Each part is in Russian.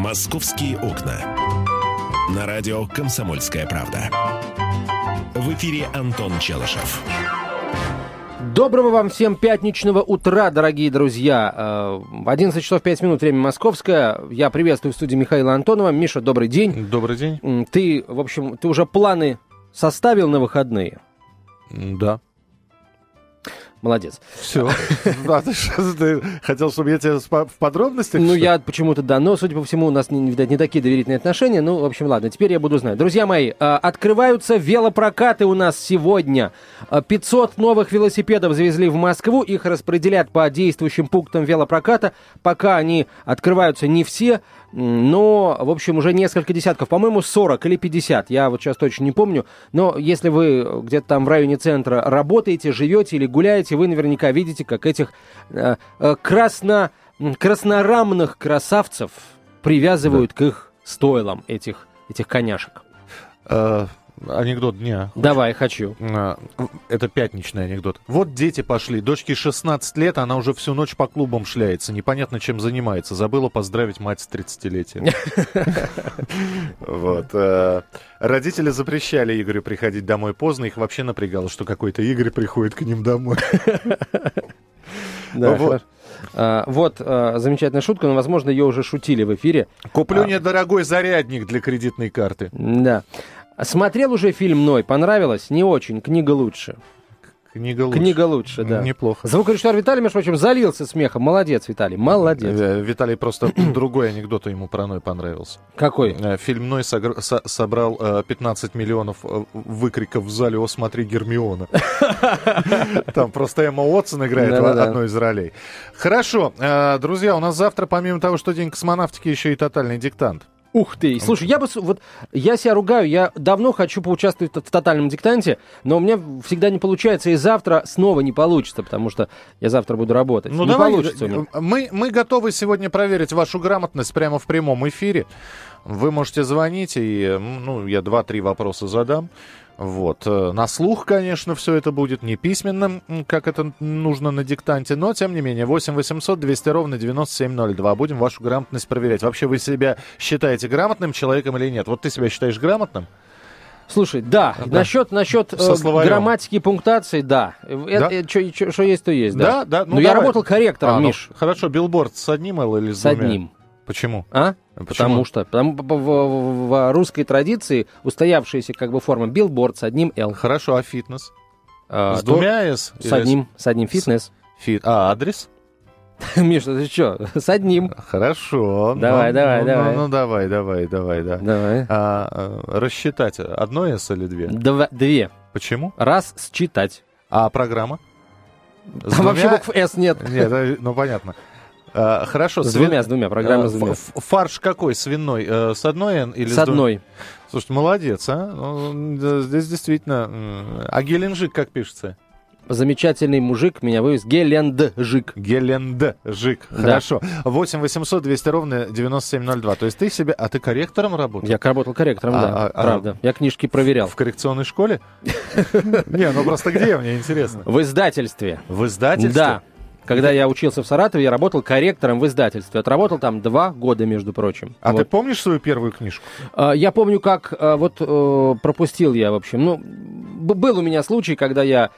«Московские окна». На радио «Комсомольская правда». В эфире Антон Челышев. Доброго вам всем пятничного утра, дорогие друзья. 11 часов 5 минут, время московское. Я приветствую в студии Михаила Антонова. Миша, добрый день. Добрый день. Ты, в общем, ты уже планы составил на выходные? Да. Молодец. Все. А ты, ты хотел, чтобы я тебе в подробностях? Ну, я почему-то да. Но, судя по всему, у нас, не, видать, не такие доверительные отношения. Ну, в общем, ладно, теперь я буду знать. Друзья мои, а, открываются велопрокаты у нас сегодня. 500 а, новых велосипедов завезли в Москву. Их распределят по действующим пунктам велопроката. Пока они открываются не все но, в общем, уже несколько десятков, по-моему, 40 или 50, я вот сейчас точно не помню, но если вы где-то там в районе центра работаете, живете или гуляете, вы наверняка видите, как этих э, э, красно, краснорамных красавцев привязывают да. к их стойлам, этих, этих коняшек. Анекдот дня. Давай, хочу. А, это пятничный анекдот. Вот дети пошли. Дочке 16 лет, она уже всю ночь по клубам шляется. Непонятно, чем занимается. Забыла поздравить мать с 30-летием. Вот. Э, родители запрещали Игорю приходить домой поздно. Их вообще напрягало, что какой-то Игорь приходит к ним домой. Да, вот. А, вот а, замечательная шутка, но, возможно, ее уже шутили в эфире. Куплю а, недорогой зарядник для кредитной карты. Да. Смотрел уже фильм «Ной», понравилось? Не очень, книга лучше. Книга лучше. Книга лучше, да. Неплохо. Звукорежиссер Виталий, между прочим, залился смехом. Молодец, Виталий, молодец. Э, Виталий просто другой анекдот ему про Ной понравился. Какой? Э, фильм Ной собрал 15 э, миллионов выкриков в зале «О, смотри, Гермиона». Там просто Эмма Уотсон играет одной из ролей. Хорошо, друзья, у нас завтра, помимо того, что День космонавтики, еще и тотальный диктант. Ух ты! Слушай, я бы вот я себя ругаю, я давно хочу поучаствовать в тотальном диктанте, но у меня всегда не получается, и завтра снова не получится, потому что я завтра буду работать. Ну, не давай, получится меня. Мы, мы готовы сегодня проверить вашу грамотность прямо в прямом эфире. Вы можете звонить, и ну, я два-три вопроса задам. Вот. Э, на слух, конечно, все это будет не письменным, как это нужно на диктанте, но, тем не менее, 8 800 200 ровно 9702. Будем вашу грамотность проверять. Вообще, вы себя считаете грамотным человеком или нет? Вот ты себя считаешь грамотным? Слушай, да, да. насчет, насчет э, грамматики и пунктуации, да. да? Что есть, то есть, да. Да, да. Ну, Но давай. я работал корректором, а, ну, Миш. Хорошо, билборд с одним Л или с, с одним. Почему? А? Почему? Потому что потому, в, в, в русской традиции устоявшаяся как бы форма билборд с одним Л. Хорошо, а фитнес? А, с двумя С? С одним, с одним фитнес. Фит, а адрес? Миша, ты что? С одним. Хорошо. Давай, ну, давай, ну, давай. Ну, ну, давай, давай, давай, да. Давай. А, а, рассчитать одно С или две? Два, две. Почему? Раз считать. А программа? С Там двумя... вообще букв S нет. Нет, ну понятно. А, хорошо. С свин... двумя, с двумя, программа с двумя. Фарш какой, свиной? Э, с одной N или с, с одной? Двум... Слушай, молодец, а? Ну, здесь действительно... А Геленджик как пишется? Замечательный мужик меня вывез. Геленджик. Геленджик. Да. Хорошо. 8 800 200 ровно 9702. То есть ты себе... А ты корректором работал? Я работал корректором, а, да. А, а правда. А... Я книжки проверял. В коррекционной школе? Не, ну просто где, мне интересно. В издательстве. В издательстве? Да. Когда я учился в Саратове, я работал корректором в издательстве. Отработал там два года, между прочим. А вот. ты помнишь свою первую книжку? А, я помню, как а, вот э, пропустил я, в общем. Ну, был у меня случай, когда я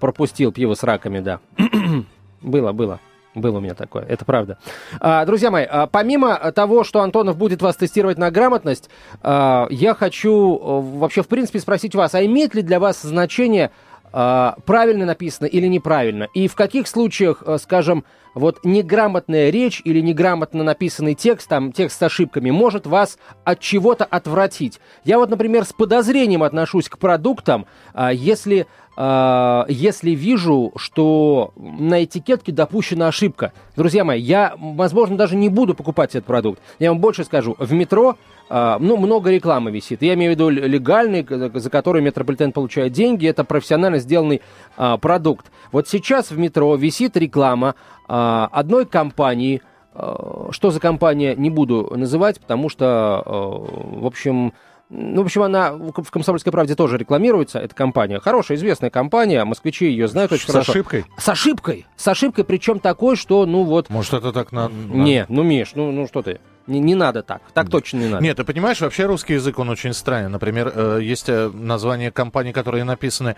пропустил пиво с раками, да. было, было. Было у меня такое, это правда. А, друзья мои, а, помимо того, что Антонов будет вас тестировать на грамотность, а, я хочу а, вообще, в принципе, спросить вас, а имеет ли для вас значение а, правильно написано или неправильно, и в каких случаях, э, скажем, вот неграмотная речь или неграмотно написанный текст, там текст с ошибками, может вас от чего-то отвратить. Я вот, например, с подозрением отношусь к продуктам, а, если а, если вижу, что на этикетке допущена ошибка. Друзья мои, я, возможно, даже не буду покупать этот продукт. Я вам больше скажу. В метро а, ну, много рекламы висит. Я имею в виду легальный, за который метрополитен получает деньги. Это профессионально сделанный а, продукт. Вот сейчас в метро висит реклама одной компании. Что за компания, не буду называть, потому что, в общем, ну, в общем, она в «Комсомольской правде» тоже рекламируется, эта компания. Хорошая, известная компания, москвичи ее знают очень С хорошо. С ошибкой? С ошибкой. С ошибкой, причем такой, что, ну вот... Может, это так на... Не, ну, Миш, ну, ну что ты. Не, не надо так. Так точно не надо. Нет, ты понимаешь, вообще русский язык, он очень странный. Например, э, есть э, названия компаний, которые написаны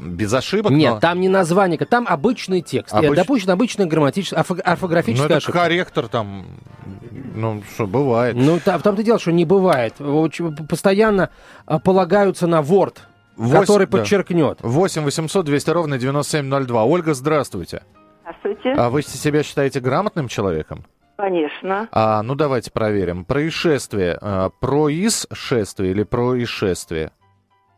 без ошибок. Нет, но- там не название, там обычный текст. Обыч- Допущена обычная грамматическая, орфо- Ну, орфографическая это ошибка. корректор там, ну, что, бывает. Ну, та- в том-то дело, что не бывает. Постоянно а, полагаются на Word, Восемь- который да. подчеркнет. 8 800 200 ровно 9702. Ольга, здравствуйте. Здравствуйте. А вы себя считаете грамотным человеком? Конечно. А, ну, давайте проверим. Происшествие. А, происшествие или происшествие?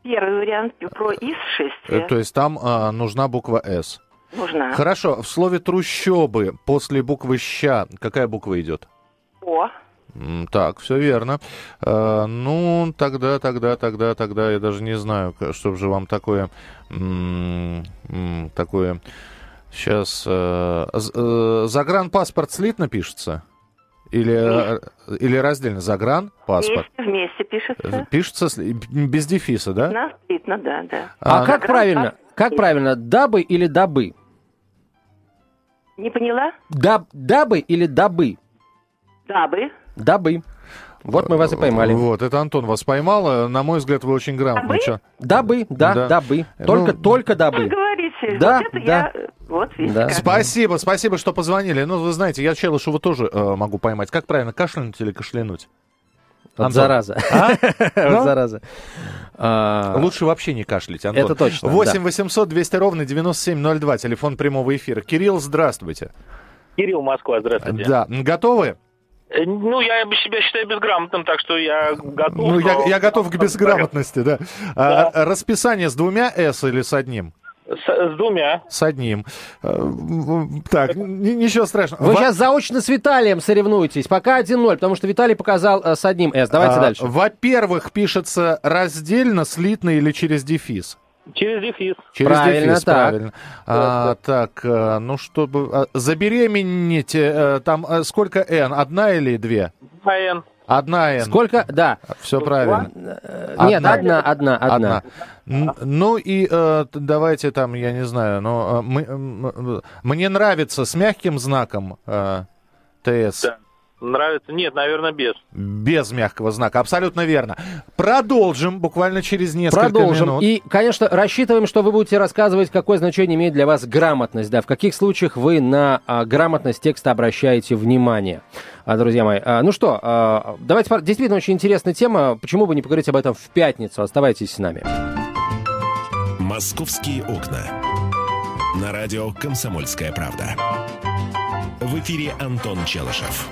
Первый вариант про Э, То есть там а, нужна буква «С». нужна. Хорошо, в слове «трущобы» после буквы «ща» какая буква идет? О, Так, все верно. Э, ну, тогда, тогда, тогда, тогда я даже не знаю, что же вам такое, м, м, такое. Сейчас загранпаспорт слитно пишется или э, или раздельно загранпаспорт вместе, вместе пишется. пишется с- без дефиса, да? На слитно, да, да. А, А, как правильно? Как правильно? Дабы или дабы? Не поняла? Даб, дабы или дабы? Дабы. Дабы. Вот мы вас и поймали. Вот, это Антон вас поймал. Э, На мой взгляд, вы очень грамотный. Дабы? Дабы, да, Да. дабы. Ну, Только, только Вы дабы. Говорите. Да, вот это да. я... Вот, видите, Да. Спасибо, спасибо, что позвонили. Ну, вы знаете, я Челышева тоже э, могу поймать. Как правильно, кашлянуть или кашлянуть? Вот Антон. зараза. Вот Ну? зараза. Лучше вообще не кашлять, Антон. Это точно, 8 да. 800 200 ровно 9702, телефон прямого эфира. Кирилл, здравствуйте. Кирилл, Москва, здравствуйте. Да, готовы? Э, Ну, я себя считаю безграмотным, так что я готов. Ну, я, готов к безграмотности, да. А, а, расписание с двумя «с» или с одним? С, с двумя. С одним. Э, Так, н- ничего страшного. Вы Во- сейчас заочно с Виталием соревнуетесь. Пока 1-0, потому что Виталий показал э, с одним «с». Давайте а, дальше. Во-первых, пишется раздельно, слитно или через дефис? Через дефис. Через Правильно, дефис, так. правильно. А, так, э, ну чтобы... а, забеременеть, там сколько «н»? Одна или две? АН. Одна «н». Сколько? Да. Все правильно. Э, Одна. Нет, одна, одна, одна. Н- Ну и э, давайте там, я не знаю, но э, мы- м, мне нравится с мягким знаком э, ТС. Да. Нравится? Нет, наверное, без. Без мягкого знака, абсолютно верно. Продолжим буквально через несколько Продолжим. минут. И, конечно, рассчитываем, что вы будете рассказывать, какое значение имеет для вас грамотность, да, в каких случаях вы на а, грамотность текста обращаете внимание, А, друзья мои. А, ну что, а, давайте, действительно очень интересная тема, почему бы не поговорить об этом в пятницу, оставайтесь с нами. «Московские окна». На радио «Комсомольская правда». В эфире Антон Челышев.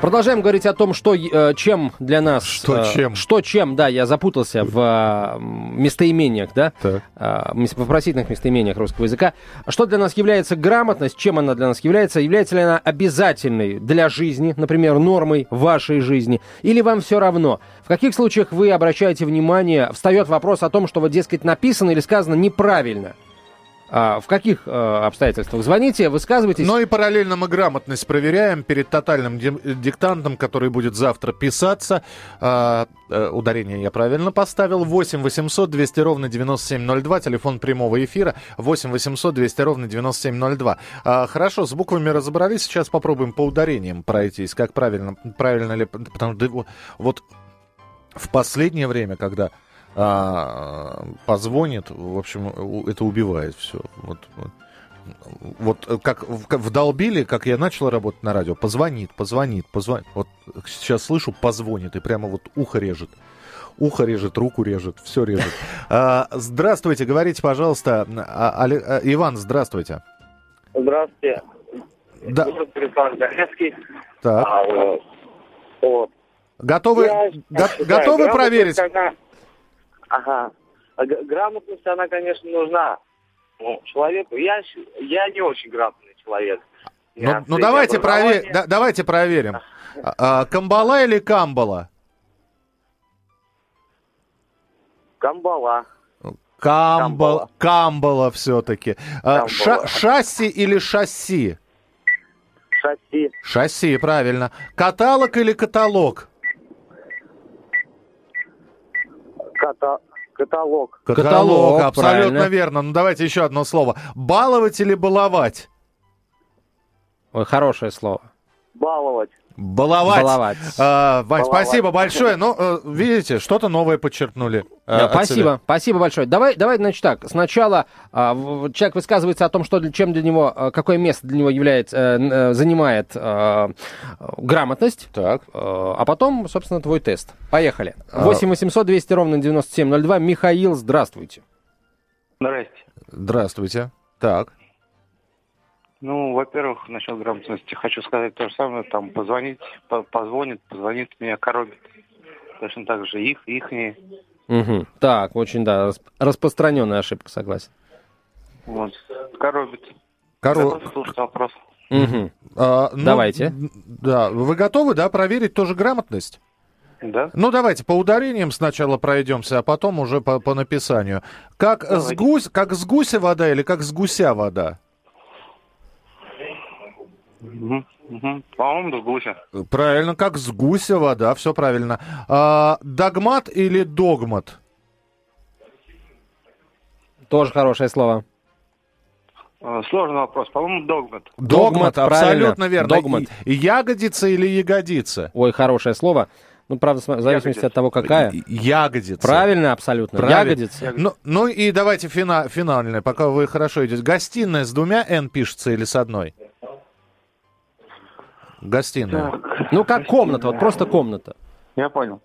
Продолжаем говорить о том, что, э, чем для нас... Что э, чем? Что чем, да, я запутался в э, местоимениях, да, Так. мес- вопросительных местоимениях русского языка. Что для нас является грамотность, чем она для нас является? Является ли она обязательной для жизни, например, нормой вашей жизни? Или вам все равно? В каких случаях вы обращаете внимание, встает вопрос о том, что вот, дескать, написано или сказано неправильно? А, в каких э, обстоятельствах? Звоните, высказывайтесь. Но и параллельно мы грамотность проверяем перед тотальным ди- диктантом, который будет завтра писаться. А, э, ударение я правильно поставил. 8 800 200 ровно 9702, телефон прямого эфира. 8 800 200 ровно 9702. А, хорошо, с буквами разобрались, сейчас попробуем по ударениям пройтись. Как правильно, правильно ли... Потому что вот в последнее время, когда а, позвонит, в общем, это убивает все. Вот, вот. Вот э, как вдолбили, как я начал работать на радио, позвонит, позвонит, позвонит. Вот сейчас слышу, позвонит, и прямо вот ухо режет. Ухо режет, руку режет, все режет. А, здравствуйте, говорите, пожалуйста. А, а, Иван, здравствуйте. Здравствуйте. Да, Город Александр Горецкий. так. А, вот. Вот. Готовы, Я- го- готовы проверить? она- Ага. А Грамотность, она, конечно, нужна ну, человеку. Я, я не очень грамотный человек. Ну, ну давайте, провер... да- давайте проверим. А, а, Камбала или Камбала? Камбала. Камбала, Камбала. Все-таки. Камбала. шасси или шасси? Шасси. Шасси, правильно. Каталог или каталог? Ката... Каталог. Каталог, абсолютно правильно. верно. Ну давайте еще одно слово. Баловать или баловать? Ой, хорошее слово. Баловать. Баловать. Баловать. А, Вань, спасибо большое. Ну, э, видите, что-то новое подчеркнули. э, Да, спасибо, себя. спасибо большое. Давай, давай, значит так. Сначала а, человек высказывается о том, что для, чем для него, а, какое место для него является, э, э, занимает а, э, грамотность. Так. Э, А потом, собственно, твой тест. Поехали. А. 8 800 200 ровно 9702. Михаил, здравствуйте. Здрасте. Здравствуйте. Так. Ну, во-первых, насчет грамотности хочу сказать то же самое. Там позвонить, по- позвонит, позвонит, меня коробит. Точно так же их, ихние. Мгм. Так, очень, да, расп- распространенная ошибка, согласен. Вот. Коробит. Коро- вопрос. Мгм. А, ну, Давайте. Да, вы готовы, да, проверить тоже грамотность? Да? Ну, давайте по ударениям сначала пройдемся, а потом уже по, по написанию. Как с, Давайте. гусь, как с гуся вода или как с гуся вода? По-моему, с гуся. Правильно, как с гуся вода, все правильно. А, догмат или догмат? Тоже хорошее слово. Э, Сложный вопрос. По-моему, догмат. Догмат, абсолютно правильно. верно. Догмат. И- ягодица или ягодица? Ой, хорошее слово. Ну, правда, в зависимости от того, какая. Ягодица. Правильно, абсолютно. Правильно. Ягодица. Ну, ну и давайте фина, финальное, пока вы хорошо идете. Гостиная с двумя «н» пишется или с одной? Гостиная. Ну, как комната, вот просто комната. Я понял.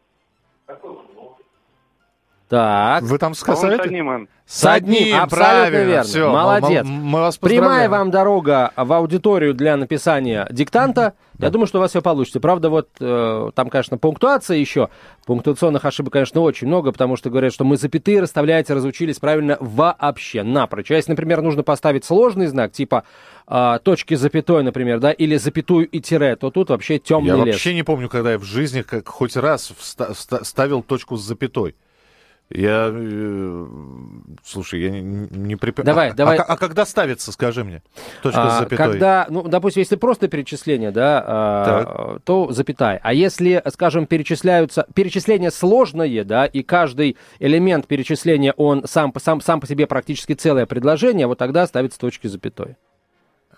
Так. Вы там По-моему, с сказали? одним «Н». С одним, абсолютно правильно. верно. Всё, Молодец. мы вас Прямая вам дорога в аудиторию для написания диктанта. Я думаю, что у вас все получится. Правда, вот э, там, конечно, пунктуация еще. Пунктуационных ошибок, конечно, очень много, потому что говорят, что мы запятые расставляете, разучились правильно вообще, напрочь. А если, например, нужно поставить сложный знак, типа э, точки запятой, например, да, или запятую и тире, то тут вообще темный Я лес. вообще не помню, когда я в жизни как хоть раз вста- вста- ставил точку с запятой. Я, э, слушай, я не, не припомню. Давай, а, давай. А, а когда ставится, скажи мне, точка с А, запятой? Когда, ну, допустим, если просто перечисление, да, а, то запятая. А если, скажем, перечисляются, перечисление сложное, да, и каждый элемент перечисления, он сам, сам, сам по себе практически целое предложение, вот тогда ставится точки запятой.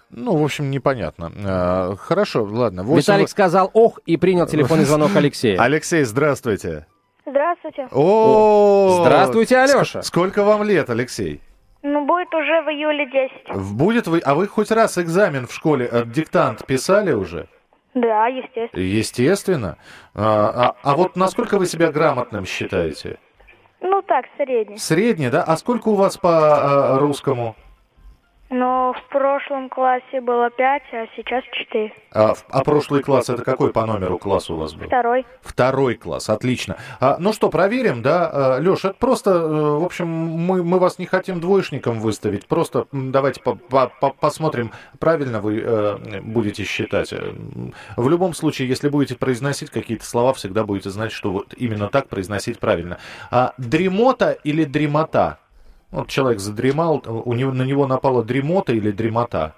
Ну, в общем, непонятно. А, хорошо, ладно. Восемь- Виталик сказал ох и принял телефонный звонок Алексея. Алексей, здравствуйте. Здравствуйте. О, Здравствуйте, Алёша. Ск- Сколько вам лет, Алексей? Ну, будет уже в июле 10. В- Будет вы, а вы хоть раз экзамен в школе, э, диктант писали уже? Да, естественно. Естественно. А, а- а вот насколько вы себя грамотным считаете? Ну, так, средний. Средний, да? А сколько у вас по э, русскому? Но в прошлом классе было 5, а сейчас 4. А, а прошлый класс это какой по номеру класс у вас был? Второй. Второй класс, отлично. А, ну что, проверим, да? Леш, это просто, э, в общем, мы, мы вас не хотим двоечником выставить. Просто давайте по- по- по- посмотрим, правильно вы э, будете считать. Э, В любом случае, если будете произносить какие-то слова, всегда будете знать, что вот именно так произносить правильно. А дремота или дремота? Вот человек задремал, у него, на него напала дремота или дремота?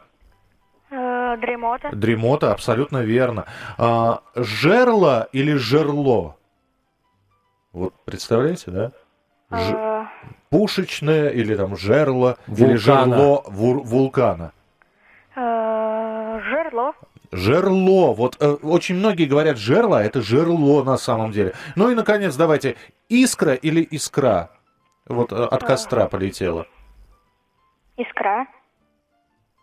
Э, дремота. Дремота, абсолютно верно. А, жерло или жерло? Вот представляете, да? Ж- Э, Пушечное или там жерло, или Вулкана. жерло вур- вулкана. э, жерло. Жерло. Вот э, очень многие говорят жерло, а это жерло на самом деле. Ну и, наконец, давайте, искра или искра? Вот э, от костра полетела. Искра.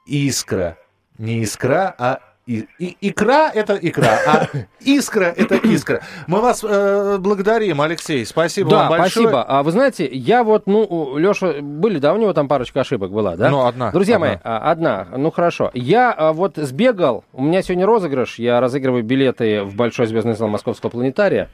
Искра. Не искра, а и, и- икра это икра, а искра это искра. Мы вас э, благодарим, Алексей. Спасибо да, вам большое. спасибо. А вы знаете, я вот, ну, Леша, были, да, у него там парочка ошибок была, да? Ну, одна, Друзья одна. мои, а, одна, ну хорошо. Я а, вот сбегал, у меня сегодня розыгрыш, я разыгрываю билеты в Большой звездный зал Московского планетария.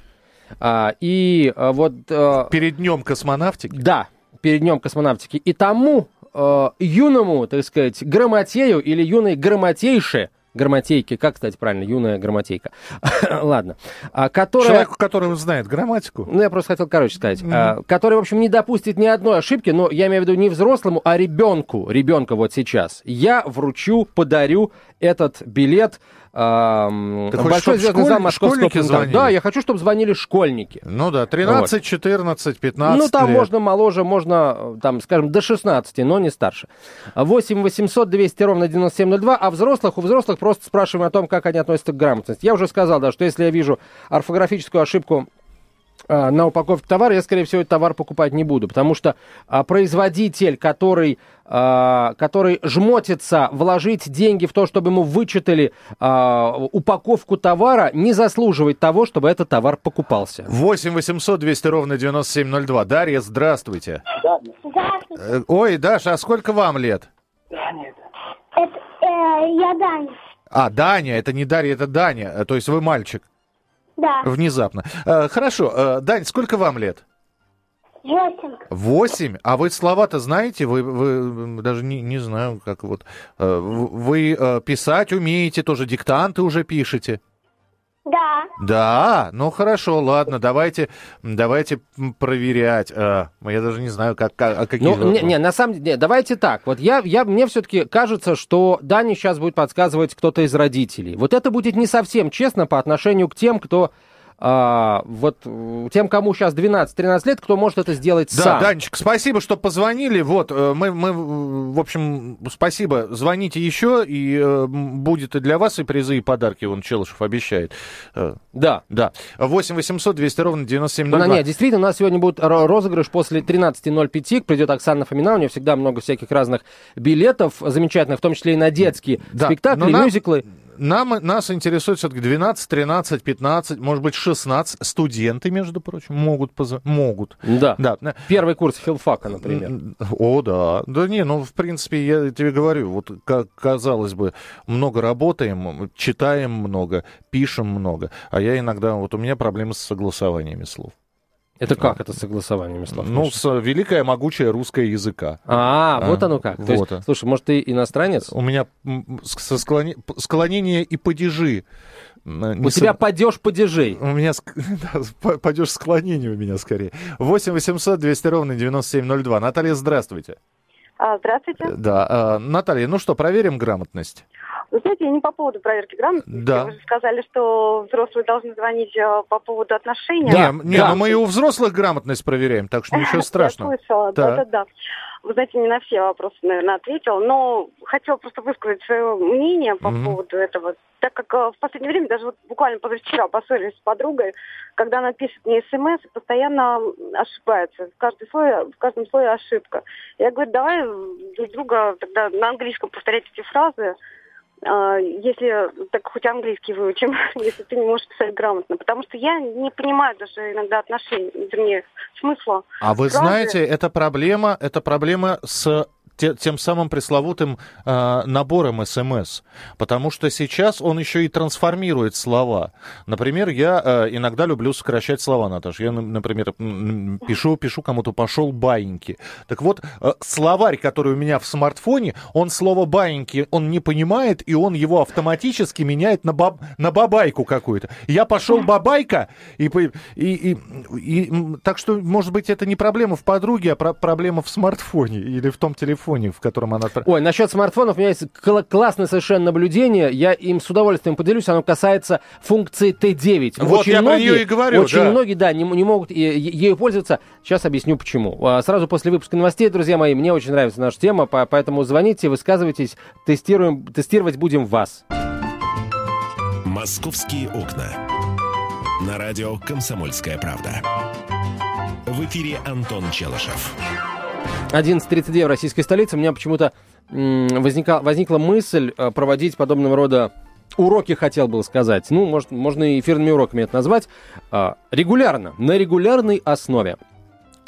А, и а, вот... а, Перед днем космонавтики. да, перед днем космонавтики. И тому э, юному, так сказать, грамотею или юной грамотейше, грамотейке, как, кстати, правильно, юная грамотейка, ладно, а, которая... Человеку, который знает грамматику. Ну, я просто хотел короче сказать. а, который, в общем, не допустит ни одной ошибки, но я имею в виду не взрослому, а ребенку, ребенка вот сейчас. Я вручу, подарю этот билет Ты большой звездный зал Московского звонили? Да, я хочу, чтобы звонили школьники. Ну да, 13, 14, 15 Ну, там лет. можно моложе, можно, э, там, скажем, до 16, но не старше. 8 800 200 ровно 9702, а взрослых, у взрослых просто спрашиваем о том, как они относятся к грамотности. Я уже сказал, да, что если я вижу орфографическую ошибку на упаковке товара, я, скорее всего, товар покупать не буду, потому что а, производитель, который, а, который жмотится вложить деньги в то, чтобы ему вычитали а, упаковку товара, не заслуживает того, чтобы этот товар покупался. 8 800 200 ровно 9702. Дарья, здравствуйте. Э, Ой, Даша, а сколько вам лет? Это, э, я Даня. А, Даня, это не Дарья, это Даня. Э, То есть вы мальчик. Да. Внезапно. Э, Хорошо. Э, Дань, сколько вам лет? Восемь. Восемь? А вы слова-то знаете? Вы, вы даже не, не знаю, как вот... э, Вы писать умеете, тоже диктанты уже пишете? Да. Да, ну хорошо, ладно, давайте, давайте проверять. Э, Я даже не знаю, как, как- а какие... Ну, не, не, на самом деле, давайте так. Вот я, я, мне все-таки кажется, что Дане сейчас будет подсказывать кто-то из родителей. Вот это будет не совсем честно по отношению к тем, кто а, вот э, тем, кому сейчас 12-13 лет, кто может это сделать Да, сам. Данечка, спасибо, что позвонили. Вот, э, мы, мы, в общем, спасибо. Звоните еще, и э, будет и для вас и призы, и подарки, он Челышев обещает. Э, Да. Да. 8 800 200 ровно Ну, 9702. нет, действительно, у нас сегодня будет ро- розыгрыш после 13.05. Придет Оксана Фомина, у нее всегда много всяких разных билетов замечательных, в том числе и на детские Да, спектакли, но нам- мюзиклы. Нам, нас интересует все-таки 12, 13, 15, может быть, 16. Студенты, между прочим, могут. поза- Могут. Да. Да. Первый курс филфака, например. О, да. Да не, ну, в принципе, я тебе говорю, вот, как казалось бы, много работаем, читаем много, пишем много, а я иногда, вот у меня проблемы с согласованиями слов. Это как это с согласованиями слов? Ну, с великое могучее русское языка. А, А, вот оно как. Вот. есть, слушай, может, ты иностранец? У меня со п- склонение и падежи. Не У со- тебя падеж падежей. У меня ск- да, падеж склонения у меня скорее. 8 800 200 ровно 9702. Наталья, здравствуйте. А, здравствуйте. Да, а, Наталья, ну что, проверим грамотность? Вы знаете, я не по поводу проверки грамотности. Да. Вы же сказали, что взрослые должны звонить э, по поводу отношений. Не, не, ну мы и у взрослых грамотность проверяем, так что ничего страшного. Я слышала, Да. да-да-да. Вы знаете, не на все вопросы, наверное, ответил, но хотела просто высказать свое мнение по Мгм. поводу этого. Так как э, в последнее время, даже вот буквально позавчера поссорились с подругой, когда она пишет мне смс, и постоянно ошибается. В, каждой слое, в каждом слое ошибка. Я говорю, давай друг друга тогда на английском повторять эти фразы, если так хоть английский выучим, если ты не можешь писать грамотно. Потому что я не понимаю даже иногда отношений, вернее, смысла. А вы фразы. знаете, это проблема, это проблема с те- тем самым пресловутым э, набором СМС, потому что сейчас он еще и трансформирует слова. Например, я э, иногда люблю сокращать слова, Наташа. Я, например, пишу, пишу кому-то «пошел баиньки». Так вот, э, словарь, который у меня в смартфоне, он слово «баиньки» он не понимает, и он его автоматически меняет на, баб, на бабайку какую-то. Я пошел бабайка, и, и, и, и, так что, может быть, это не проблема в подруге, а про- проблема в смартфоне или в том телефоне, в котором она... Ой, насчет смартфонов у меня есть кла- классное совершенно наблюдение. Я им с удовольствием поделюсь. Оно касается функции T9. Вот я про неё и говорю, Очень да. многие, да, не, не могут е- е- ею пользоваться. Сейчас объясню, почему. А, Сразу после выпуска новостей, друзья мои, мне очень нравится наша тема, по- поэтому звоните, высказывайтесь, тестируем, тестировать будем вас. «Московские окна». На радио «Комсомольская правда». В эфире Антон Челышев. 11.32 в российской столице. У меня почему-то м, возника- возникла мысль э, проводить подобного рода уроки, хотел бы сказать. Ну, может, можно и эфирными уроками это назвать. а, регулярно, на регулярной основе.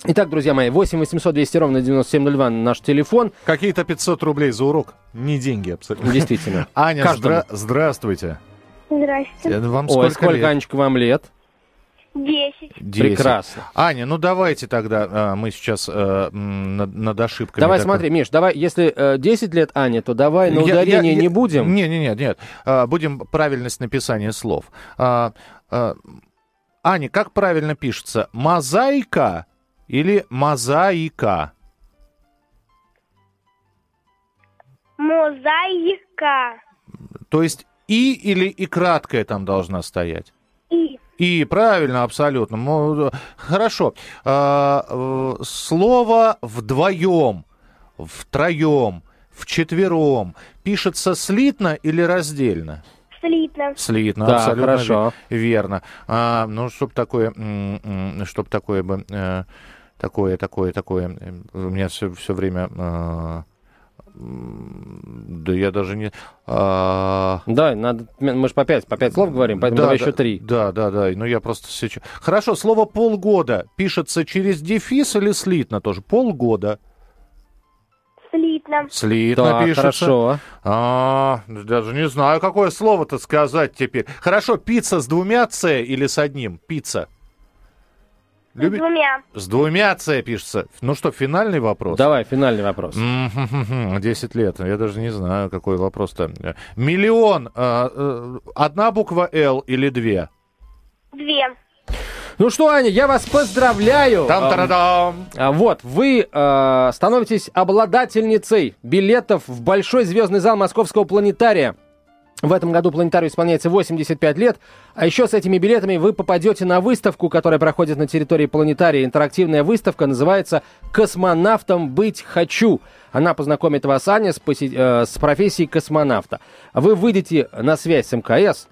Итак, друзья мои, 8 800 200 ровно 9702 наш телефон. Какие-то 500 рублей за урок. Не деньги абсолютно. Действительно. Аня, здра- здравствуйте. Здрасте. Э, Вам Ой, сколько, сколько, лет? Анечка, вам лет? Десять. Прекрасно. Аня, ну давайте тогда а, мы сейчас м, над, над ошибками. Давай такой- смотри, Миш, давай, если э, 10 лет Аня, то давай на Я- ударение я- не я- будем. Не, не, нет, нет. А, Будем правильность написания слов. А, а, Аня, как правильно пишется? Мозаика или мозаика? Мозаика. То есть И или и краткая там должна стоять? И. И, правильно, абсолютно. Ну, Хорошо. А, э, Слово вдвоем, втроем, вчетвером пишется слитно или раздельно? Слитно. Слитно, Да, абсолютно хорошо. ве- верно. А, ну, чтобы такое, м, м, чтоб такое бы, э, такое, такое, такое, у меня все, все время, м, да я даже не... а, Да, надо, мы же по пять, по пять слов говорим, поэтому давай да, еще три. Да, да, да. Ну я просто сейчас. Хорошо, слово полгода пишется через дефис или слитно тоже? Полгода. Слитно. Слитно Так, пишется. хорошо. А, даже не знаю, какое слово-то сказать теперь. Хорошо, пицца с двумя С или с одним? Пицца. С Люби- двумя. С двумя С пишется. Ну что, финальный вопрос? Давай, финальный вопрос. 10 лет. Я даже не знаю, какой вопрос-то. Миллион. э, э, Одна буква Л или две? Две. Ну что, Аня, я вас поздравляю. там тарадам а, Вот, вы э, становитесь обладательницей билетов в Большой звездный зал Московского планетария. В этом году планетарию исполняется 85 лет. А еще с этими билетами вы попадете на выставку, которая проходит на территории планетария. Интерактивная выставка называется «Космонавтом быть хочу». Она познакомит вас, Аня, с, поси- э, с профессией космонавта. Вы выйдете на связь с МКС,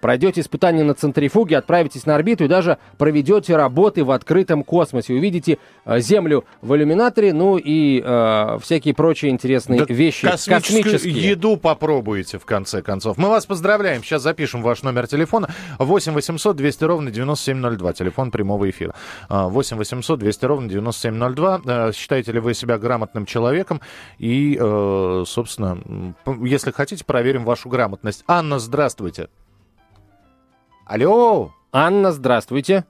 пройдете испытания на центрифуге, отправитесь на орбиту и даже проведете работы в открытом космосе. Увидите э, Землю в иллюминаторе, ну и э, всякие прочие интересные Да вещи космическую космические. еду попробуете, в конце концов. Мы вас поздравляем. Сейчас запишем ваш номер телефона. 8 800 200 ровно 9702. Телефон прямого эфира. А, 8 800 200 ровно 9702. Э, Считаете ли вы себя грамотным человеком? И, э, собственно, если хотите, проверим вашу грамотность. Анна, здравствуйте. Алло. Анна, здравствуйте.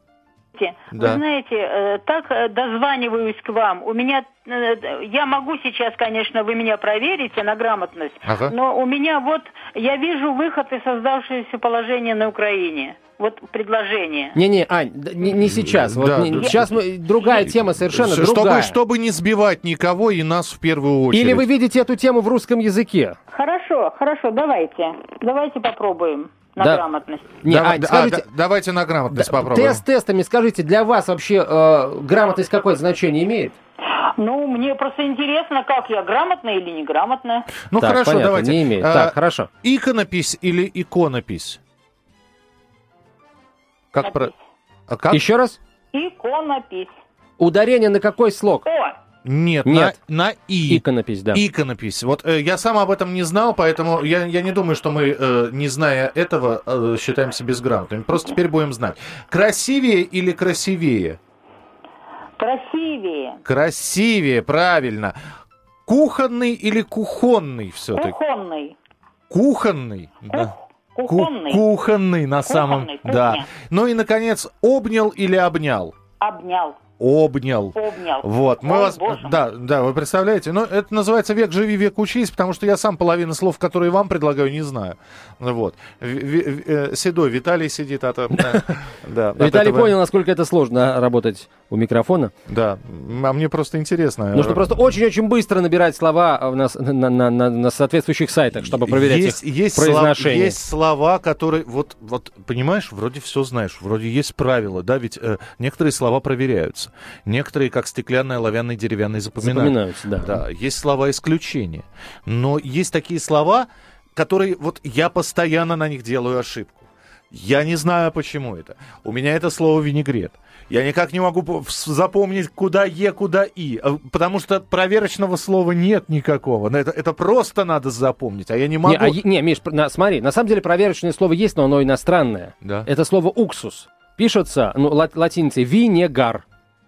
Да. Вы знаете, э, так э, дозваниваюсь к вам. У меня, э, я могу сейчас, конечно, вы меня проверите на грамотность, Ага. но у меня вот, я вижу выход из создавшегося положения на Украине. Вот предложение. Не-не, Ань, не, не сейчас. Вот Да, не- да. сейчас мы, другая тема совершенно чтобы, другая. чтобы не сбивать никого и нас в первую очередь. Или вы видите эту тему в русском языке? Хорошо, хорошо, давайте. Давайте попробуем на Да. грамотность. Не, Давай- Ань, а, скажите, да- давайте на грамотность попробуем. тест тестами, скажите, для вас вообще э, грамотность какое значение имеет? Ну, мне просто интересно, как я, грамотная или неграмотная. Ну Так, хорошо, понятно, давайте. не имеет. А, Так, хорошо. Иконопись или иконопись? Как про... А как? Еще раз. Иконопись. Ударение на какой слог? О, Нет, Нет. На, на и. Иконопись, да. Иконопись. Вот э, я сам об этом не знал, поэтому я, я не думаю, что мы, э, не зная этого, э, считаемся безграмотными. Просто теперь будем знать. Красивее или красивее? красивее. Красивее, правильно. Кухонный или кухонный все-таки? Кухонный. Кухонный. Да. Ку- Кухонный. кухонный на самом... Кухонный, Да. Ну и, наконец, обнял или обнял? Обнял. Обнял. Обнял. Вот, мы Ой, вас... боже. Да, да, вы представляете? Ну, это называется «Век живи, век учись», потому что я сам половину слов, которые вам предлагаю, не знаю. Вот. Ви- э, Седой Виталий сидит, а то... да, от Виталий этого- понял, насколько это сложно работать у микрофона. Да, а мне просто интересно. Нужно просто очень-очень быстро набирать слова в нас- на, на- на- на соответствующих сайтах, чтобы проверять есть, их есть слова, произношение. есть слова, которые, вот, вот, понимаешь, вроде все знаешь, вроде есть правила, да, ведь э, некоторые слова проверяются, некоторые, как стеклянные, оловянные, деревянные, запоминаются. Запоминаются, да. Да, есть слова исключения, но есть такие слова, которые, вот, я постоянно на них делаю ошибку. Я не знаю, почему это. У меня это слово винегрет. Я никак не могу запомнить, куда Е, куда И. э, Потому что проверочного слова нет никакого. Это, это просто надо запомнить, а я не могу. Не, а не, Миш, на- смотри, на самом деле проверочное слово есть, но оно иностранное. Да. Это слово уксус. Пишется, ну, ла- латиницей винегар.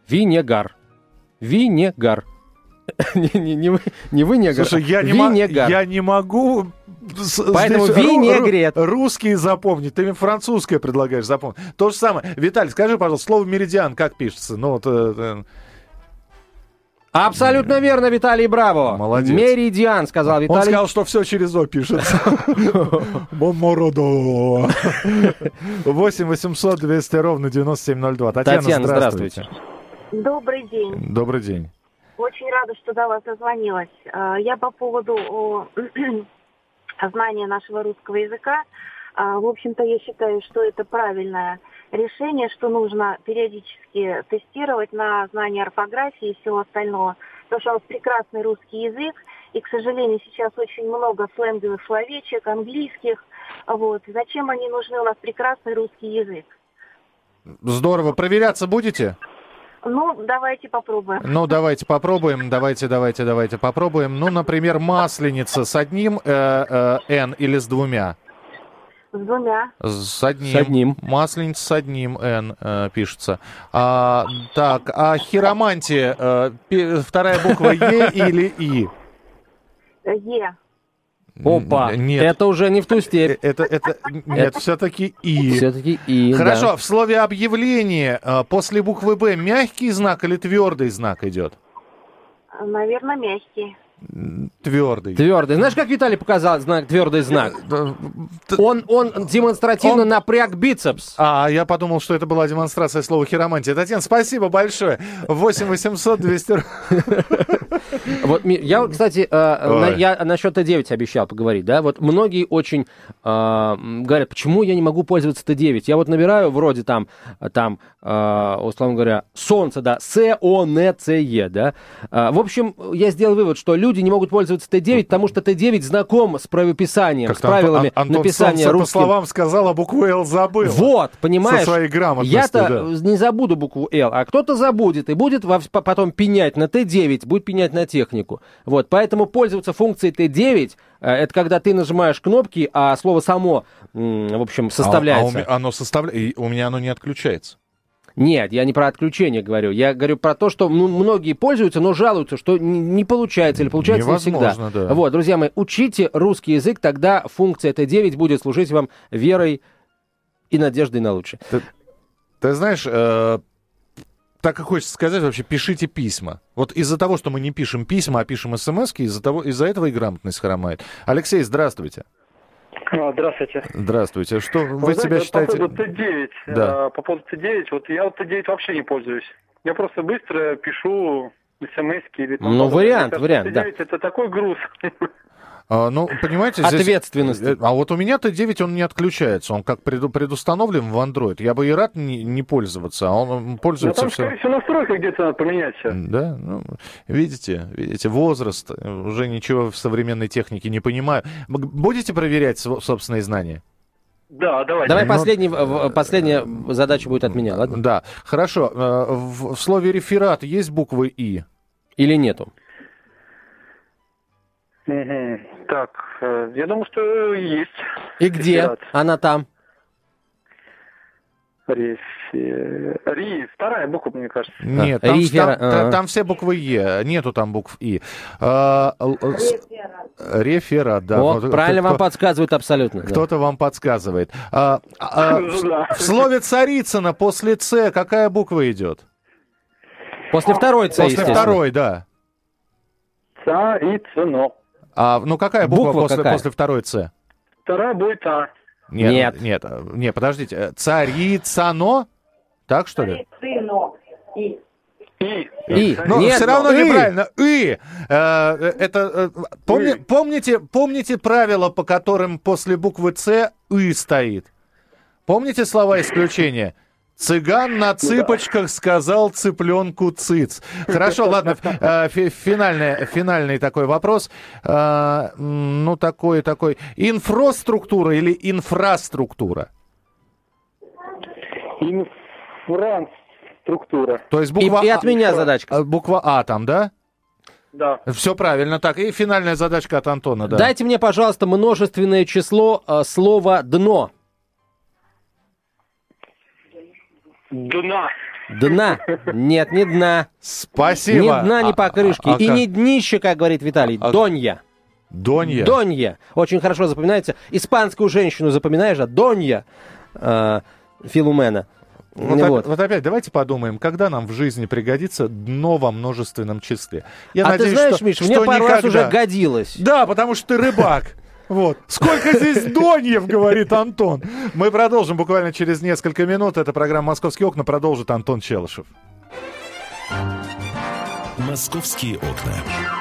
Винегар. Винегар. Не, не, не, вы- не винегар. Слушай, я не, винегар. я не могу Поэтому здесь ру- винегрет. ру- русские запомнить. Ты мне французское предлагаешь запомнить. То же самое. Виталий, скажи, пожалуйста, слово меридиан как пишется? Ну, вот, э, э, Абсолютно верно, Виталий Браво. Молодец. Меридиан, сказал Он Виталий. сказал, что все через О пишется. Бомородо. 8 800 200 ровно 9702. Татьяна, Татьяна, здравствуйте. Добрый день. Добрый день. Очень рада, что до вас дозвонилась. А, Я по поводу знания нашего русского языка. А, В общем-то, я считаю, что это правильное решение, что нужно периодически тестировать на знание орфографии и всего остального, потому что у нас прекрасный русский язык, и, к сожалению, сейчас очень много сленговых словечек, английских. Вот. Зачем они нужны? У нас прекрасный русский язык. Здорово. Проверяться будете? Ну, давайте попробуем. Ну, давайте попробуем, давайте, давайте, давайте попробуем. Ну, например, масленица с одним э, э, «н» или с двумя? С двумя. С одним. С одним. Масленица с одним «н» э, пишется. А, так, а хиромантия, э, вторая буква «е» или «и»? Е. Опа, Нет. это уже не в ту степь. Это, это, нет, все-таки «и». Все-таки и, Хорошо, да. в слове объявление э, после буквы «б» мягкий знак или твердый знак идет? Наверное, мягкий. Твердый. Твердый. Знаешь, как Виталий показал знак, твердый знак? Он, он демонстративно Он- напряг бицепс. А, я подумал, что это была демонстрация слова хиромантия. Татьяна, спасибо большое. 8 800 200... Вот, я, кстати, э, я насчет Т9 обещал поговорить, да, вот многие очень э, говорят, почему я не могу пользоваться Т9? Я вот набираю вроде там, э, там, э, условно говоря, солнце, да, С-О-Н-Ц-Е, да. Э, в общем, я сделал вывод, что люди не могут пользоваться Т9, потому что Т9 знаком с правописанием, с Как-то Антон- правилами Ан- Антон написания по русским. словам сказал, а букву «Л» забыл. Вот, понимаешь? Со своей грамотностью, Я-то да. не забуду букву «Л», а кто-то забудет и будет по- потом пенять на Т9, будет пенять на технику. Вот, поэтому пользоваться функцией Т9, э, это когда ты нажимаешь кнопки, а слово само, в общем, А- а у составляется. оно составляет, у меня оно не отключается. Нет, я не про отключение говорю. Я говорю про то, что многие пользуются, но жалуются, что не получается или получается не всегда. Невозможно, да. Вот, друзья мои, учите русский язык, тогда функция Т9 будет служить вам верой и надеждой на лучшее. Ты знаешь, э, так и хочется сказать, вообще пишите письма. Вот из-за того, что мы не пишем письма, а пишем смс из-за того, из-за этого и грамотность хромает. Алексей, здравствуйте. А, Здравствуйте. Здравствуйте. Что вы, знаете, себя считаете? По поводу Т9, Да. э, по поводу Т9, вот я вот Т9 вообще не пользуюсь. Я просто быстро пишу смс или там Ну, вариант, вариант, да. Т9 это такой груз. А, ну, понимаете, здесь... Ответственность. Э, А вот у меня Т9, он не отключается. Он как преду- предустановлен в Android. Я бы и рад не, не пользоваться, а он Ну, пользуется там, все... скорее всего, настройка где-то надо поменять все. Да, ну, видите, видите, возраст, э, уже ничего в современной технике не понимаю. Будете проверять собственные знания? Да, давайте. Давай Ну, последний, в- в- последняя задача будет от меня, ладно? Да, хорошо. Э, В, в слове реферат есть буквы «и»? Или нету? Так, э, я думаю, что есть. И где Реферат. она там? Рефе- Ри, вторая буква, мне кажется. Нет, А, там, рефера- там- та- а. там все буквы «е», нету там букв «и». А, с- Реферат, да. О, Вот правильно кто- вам подсказывают абсолютно. да. Кто-то вам подсказывает. А, а, в, Да. в слове «царицына» после «ц» какая буква идет? После второй Ц, После второй, да. Царицыно. А, ну какая буква, Буква после, какая? после второй «ц»? Вторая будет А. Нет, Нет. нет, нет, подождите. э, Царицано? Так что ли? И. И. Ну, Нет, все равно «и». неправильно. И. Э, э, это, э, помни- помните, помните правила, по которым после буквы С «и» стоит? Помните слова исключения? Цыган на цыпочках сказал цыпленку цыц. Хорошо, ладно, э, фи- финальный, финальный такой вопрос. Э, Ну, такой, такой. Инфраструктура или инфраструктура? Инфраструктура. То есть буква И- и А- от меня задачка. а, Буква А там, да? Да. Все правильно. Так, и финальная задачка от Антона, да. Дайте мне, пожалуйста, множественное число э, слова «дно». Дна. Дна. Нет, не дна. Спасибо. Ни дна, ни А- покрышки. а- а И как? не днище, как говорит Виталий. А- Донья. Донья. Донья. Очень хорошо запоминается. Испанскую женщину запоминаешь, а Донья э, Филумена. Вот, Ну вот. вот опять, давайте подумаем, когда нам в жизни пригодится дно во множественном числе. Я а надеюсь, ты знаешь, что, Миш, мне что пару раз никогда. уже годилось. Да, потому что ты рыбак. Вот. Сколько здесь доньев, говорит Антон. Мы продолжим буквально через несколько минут. Это программа «Московские окна». Продолжит Антон Челышев. «Московские окна».